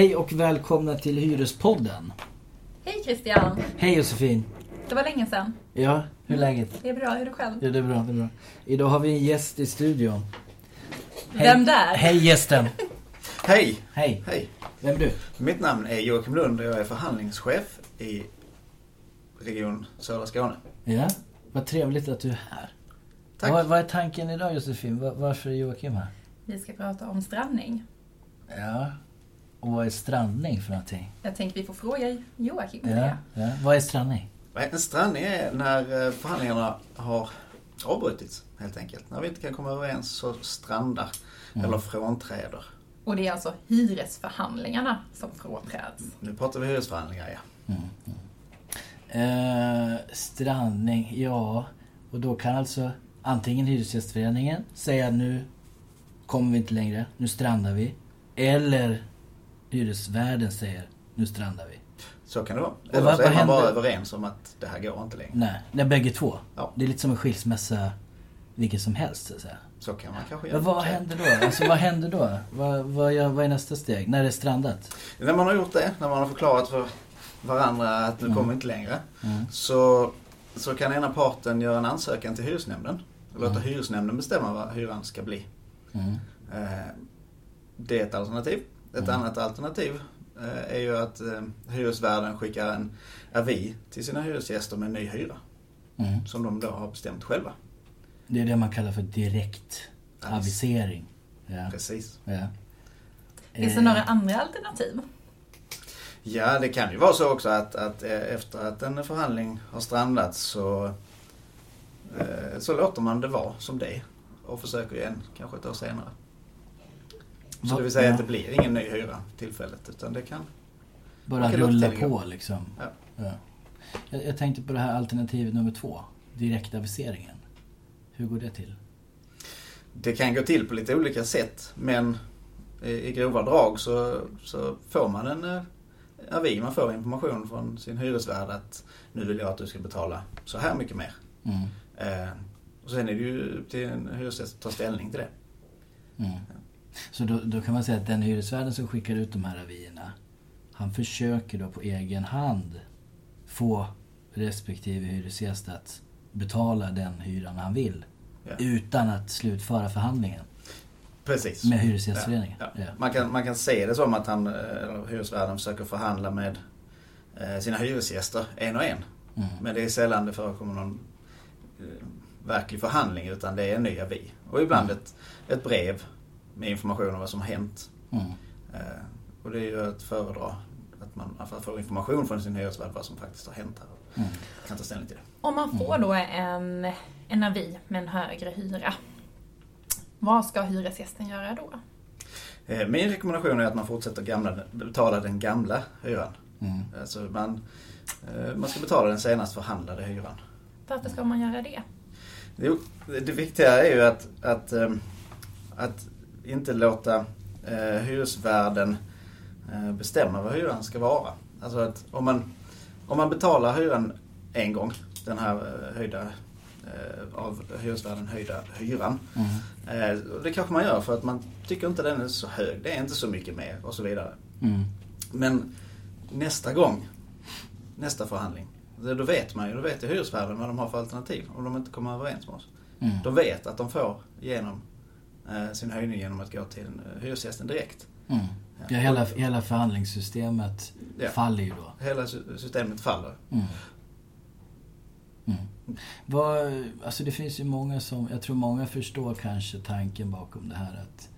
Hej och välkomna till Hyrespodden. Hej Christian! Hej Josefin. Det var länge sedan. Ja, hur är läget? Det är bra, hur är du själv? Ja, det är bra, det är bra. Idag har vi en gäst i studion. Hej. Vem där? Hej gästen. Hej! Hej. Hej! Vem är du? Mitt namn är Joakim Lund och jag är förhandlingschef i Region Södra Skåne. Ja, vad trevligt att du är här. Tack. Vad, vad är tanken idag Josefin? Var, varför är Joakim här? Vi ska prata om strandning. Ja. Och vad är strandning för någonting? Jag tänkte vi får fråga Joakim om Ja, det. ja. Vad är strandning? En strandning är när eh, förhandlingarna har avbrutits helt enkelt. När vi inte kan komma överens så strandar Mm. eller frånträder. Och det är alltså hyresförhandlingarna som frånträds. Nu pratar vi hyresförhandlingar ja. Eh, strandning, ja. Och då kan alltså antingen Hyresgästföreningen säga nu kommer vi inte längre, nu strandar vi. Eller hyresvärden säger nu strandar vi. Så kan det vara. Eller vad- så är man bara överens om att det här går inte längre. Nej, nej bägge två. Ja. Det är lite som en skilsmässa vilken som helst så att säga. Så kan man kanske göra. Men vad händer då? Alltså vad händer då? Vad, vad, vad är nästa steg? När det är strandat? När man har gjort det, när man har förklarat för varandra att nu Mm. kommer inte längre. Mm. Så, så kan ena parten göra en ansökan till hyresnämnden. Och låta Mm. hyresnämnden bestämma vad hyran ska bli. Mm. Eh, Det är ett alternativ. Ett Mm. annat alternativ eh, är ju att eh, hyresvärden skickar en avi till sina hyresgäster med en ny hyra. Mm. Som de då har bestämt själva. Det är det man kallar för direkt avisering. Ja. Precis. ja. Finns det Eh, några andra alternativ? Ja, det kan ju vara så också att, att eh, efter att en förhandling har strandat så, eh, så låter man det vara som det är. Och försöker igen, kanske ett år senare. Så det vill säga att det blir ingen ny hyra tillfället utan det kan... Bara rulla på liksom. Ja. Ja. Jag, jag tänkte på det här alternativet nummer två. Direktaviseringen. Hur går det till? Det kan gå till på lite olika sätt men i, i grova drag så, så får man en eh, avi, man får information från sin hyresvärd att nu vill jag att du ska betala så här mycket mer. Mm. Eh, och sen är det ju upp till en hyresgäst att ta ställning till det. Mm. Så då, då kan man säga att den hyresvärden som skickar ut de här avierna han försöker då på egen hand få respektive hyresgäst att betala den hyran han vill. Ja. Utan att slutföra förhandlingen Precis. med Hyresgästföreningen. Ja, ja. Man, kan, man kan se det som att han, eh, hyresvärden försöker förhandla med eh, sina hyresgäster en och en. Mm. Men det är sällan det förekommer någon eh, verklig förhandling utan det är en ny avi. Och ibland ett, ett brev med information om vad som har hänt. Mm. Eh, och det är ju att föredra att man, man får information från sin hyresvärd vad som faktiskt har hänt här. Mm. kan ta ställning till det. Om man får Mm. då en, en avi med en högre hyra. Vad ska hyresgästen göra då? Eh, min rekommendation är att man fortsätter gamla, betala den gamla hyran. Mm. Alltså man, eh, man ska betala den senast förhandlade hyran. Varför ska man göra det? Jo, det viktiga är ju att, att, ehm, att inte låta eh, hyresvärden eh, bestämma vad hyran ska vara. Alltså att om man, om man betalar hyran en gång, den här eh, höjda eh, av hyresvärden höjda hyran. Mm. Eh, det kanske man gör för att man tycker inte den är så hög, det är inte så mycket mer och så vidare. Mm. Men nästa gång, nästa förhandling, då vet man ju, då vet ju hyresvärden vad de har för alternativ om de inte kommer överens med oss. Mm. De vet att de får igenom sin höjning genom att gå till eh, hyresgästen direkt. Mm. Ja, hela, hela förhandlingssystemet Ja. faller ju då. Hela sy- systemet faller. Mm. Mm. Vad, alltså det finns ju många som, jag tror många förstår kanske tanken bakom det här att,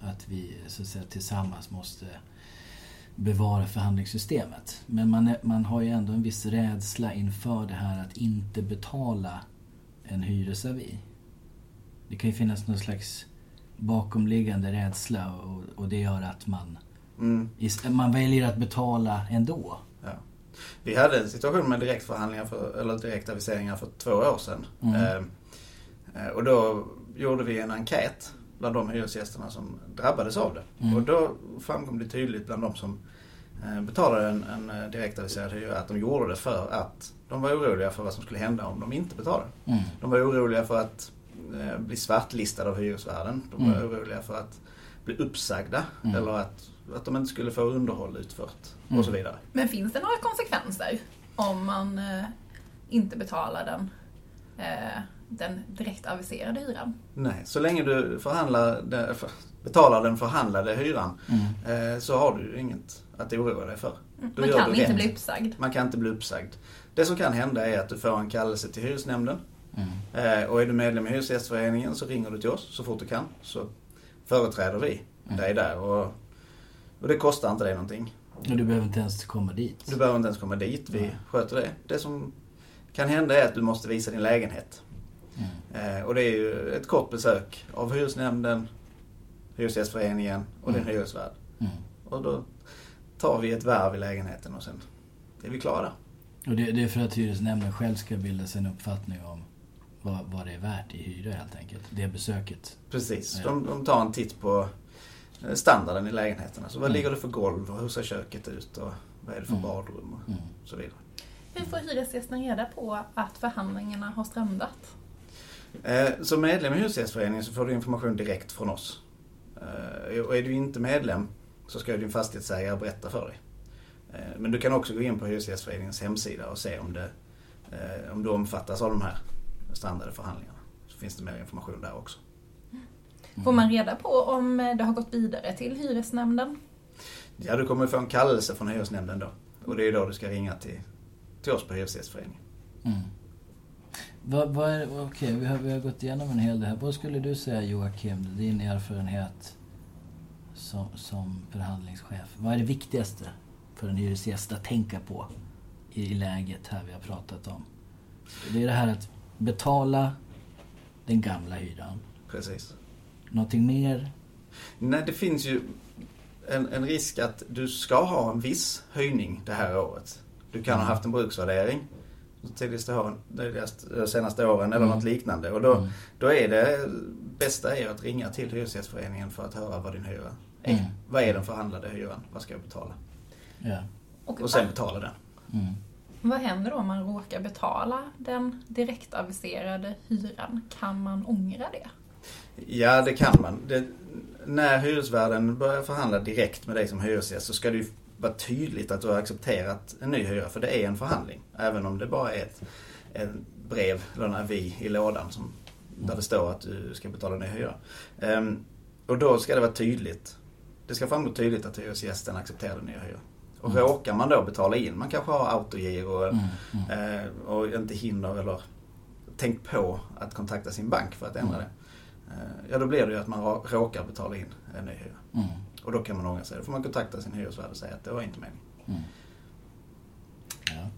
att vi så att säga tillsammans måste bevara förhandlingssystemet. Men man, är, man har ju ändå en viss rädsla inför det här att inte betala en hyresavi. Det kan ju finnas någon slags bakomliggande rädsla och, och det gör att man, Mm, is- man väljer att betala ändå. ja. Vi hade en situation med direktförhandlingar för, eller direktaviseringar för två år sedan. Mm. Eh, eh, och då gjorde vi en enkät bland de hyresgästerna som drabbades av det. Mm. Och då framkom det tydligt bland de som eh, betalade en, en eh, direktaviserad hyra att de gjorde det för att de var oroliga för vad som skulle hända om de inte betalade. Mm. De var oroliga för att bli svartlistade av hyresvärden. De var Mm. oroliga för att bli uppsagda Mm. eller att, att de inte skulle få underhåll utfört Mm. och så vidare. Men finns det några konsekvenser om man eh, inte betalar den, eh, den direkt aviserade hyran? Nej, så länge du förhandlar, den- för- betalar den förhandlade hyran Mm. eh, så har du ju inget att oroa dig för. Då Man kan inte rätt. bli uppsagd. Man kan inte bli uppsagd. Det som kan hända är att du får en kallelse till hyresnämnden. Eh, och är du medlem i Hyresgästföreningen så ringer du till oss så fort du kan. Så företräder vi Mm. dig där. Och, och det kostar inte dig någonting. Och du behöver inte ens komma dit. Du behöver inte ens komma dit. Vi Nej. sköter det. Det som kan hända är att du måste visa din lägenhet. Mm. Eh, och det är ju ett kort besök av hyresnämnden, Hyresgästföreningen och din Mm. hyresvärd. Mm. Och då tar vi ett värv i lägenheten och sen är vi klara. Och det, det är för att hyresnämnden själv ska bilda sig en uppfattning om vad, vad det är värt i hyra helt enkelt. Det besöket. Precis. De, de tar en titt på eh, standarden i lägenheterna. Så vad Mm. ligger det för golv och hur ser köket ut och vad är det för Mm. badrum och Mm. så vidare. Hur får hyresgästen reda på att förhandlingarna har strandat? Eh, Som medlem i Hyresgästföreningen så får du information direkt från oss. Eh, Och är du inte medlem så ska din fastighetsägare berätta för dig. Eh, Men du kan också gå in på Hyresgästföreningens hemsida och se om, det, om du omfattas av de här strandade förhandlingarna. Så finns det mer information där också. Får man reda på om eh, det har gått vidare till hyresnämnden? Ja, du kommer få en kallelse från hyresnämnden då. Och det är då du ska ringa till, till oss på Hyresgästföreningen. Mm. Vad, vad är, okej, vi, har, vi har gått igenom en hel del här. Vad skulle du säga Joakim, din erfarenhet som, som förhandlingschef. Vad är det viktigaste för en hyresgäst att tänka på i, i läget här vi har pratat om? Det är det här att betala den gamla hyran. Precis. Någonting mer? Nej, det finns ju en, en risk att du ska ha en viss höjning det här året. Du kan ha haft en bruksvärdering de tidigaste åren, de senaste åren eller Mm. något liknande. Och då, Mm. då är det bästa är att ringa till Hyresgästföreningen för att höra vad din hyra är. Mm. Vad är den förhandlade hyran? Vad ska jag betala? Ja. Och, Och sen betala den. Mm. Vad händer då om man råkar betala den direktaviserade hyran? Kan man ångra det? Ja, det kan man. Det, när hyresvärden börjar förhandla direkt med dig som hyresgäst så ska det ju vara tydligt att du har accepterat en ny hyra. För det är en förhandling. Även om det bara är ett, ett brev eller en avi i lådan som, där det står att du ska betala en ny hyra. Ehm, och då ska det vara tydligt. Det ska framgå tydligt att hyresgästen accepterar den nya hyran. Och Mm. råkar man då betala in, man kanske har autogiro Mm. Mm. eh, och inte hinner eller tänkt på att kontakta sin bank för att ändra Mm. det. Eh, Ja, då blir det ju att man råkar betala in en ny hyra. Mm. Och då kan man ångra sig. Då får man kontakta sin hyresvärd och säga att det var inte meningen. Mm. Ja.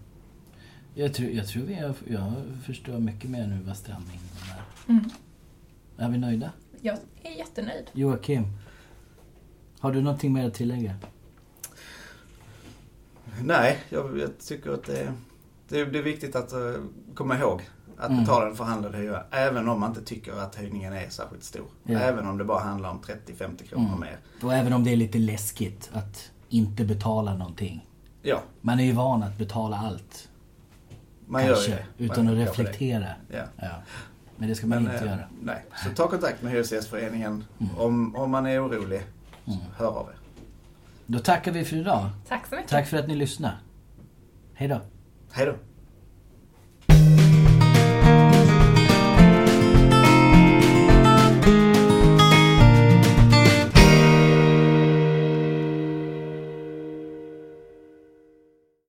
Jag tror, jag tror vi har, jag förstår mycket mer nu vad strandningen är. Mm. Är vi nöjda? Jag är jättenöjd. Joakim, har du någonting mer att tillägga? Nej, jag, jag tycker att det, det, det är viktigt att eh, komma ihåg att Mm. betala den förhandlade hyran. Även om man inte tycker att höjningen är särskilt stor. Ja. Även om det bara handlar om 30-50 kronor Mm. mer. Och även om det är lite läskigt att inte betala någonting. Ja, Man är ju van att betala allt. man kanske, gör det. utan Man att reflektera. Ja. Ja. Men det ska man Men, inte eh, göra. Nej, så ta kontakt med Hyresgästföreningen Mm. om, om man är orolig. Mm. Hör av er. Då tackar vi för idag. Tack så mycket. Tack för att ni lyssnade. Hej då. Hej då.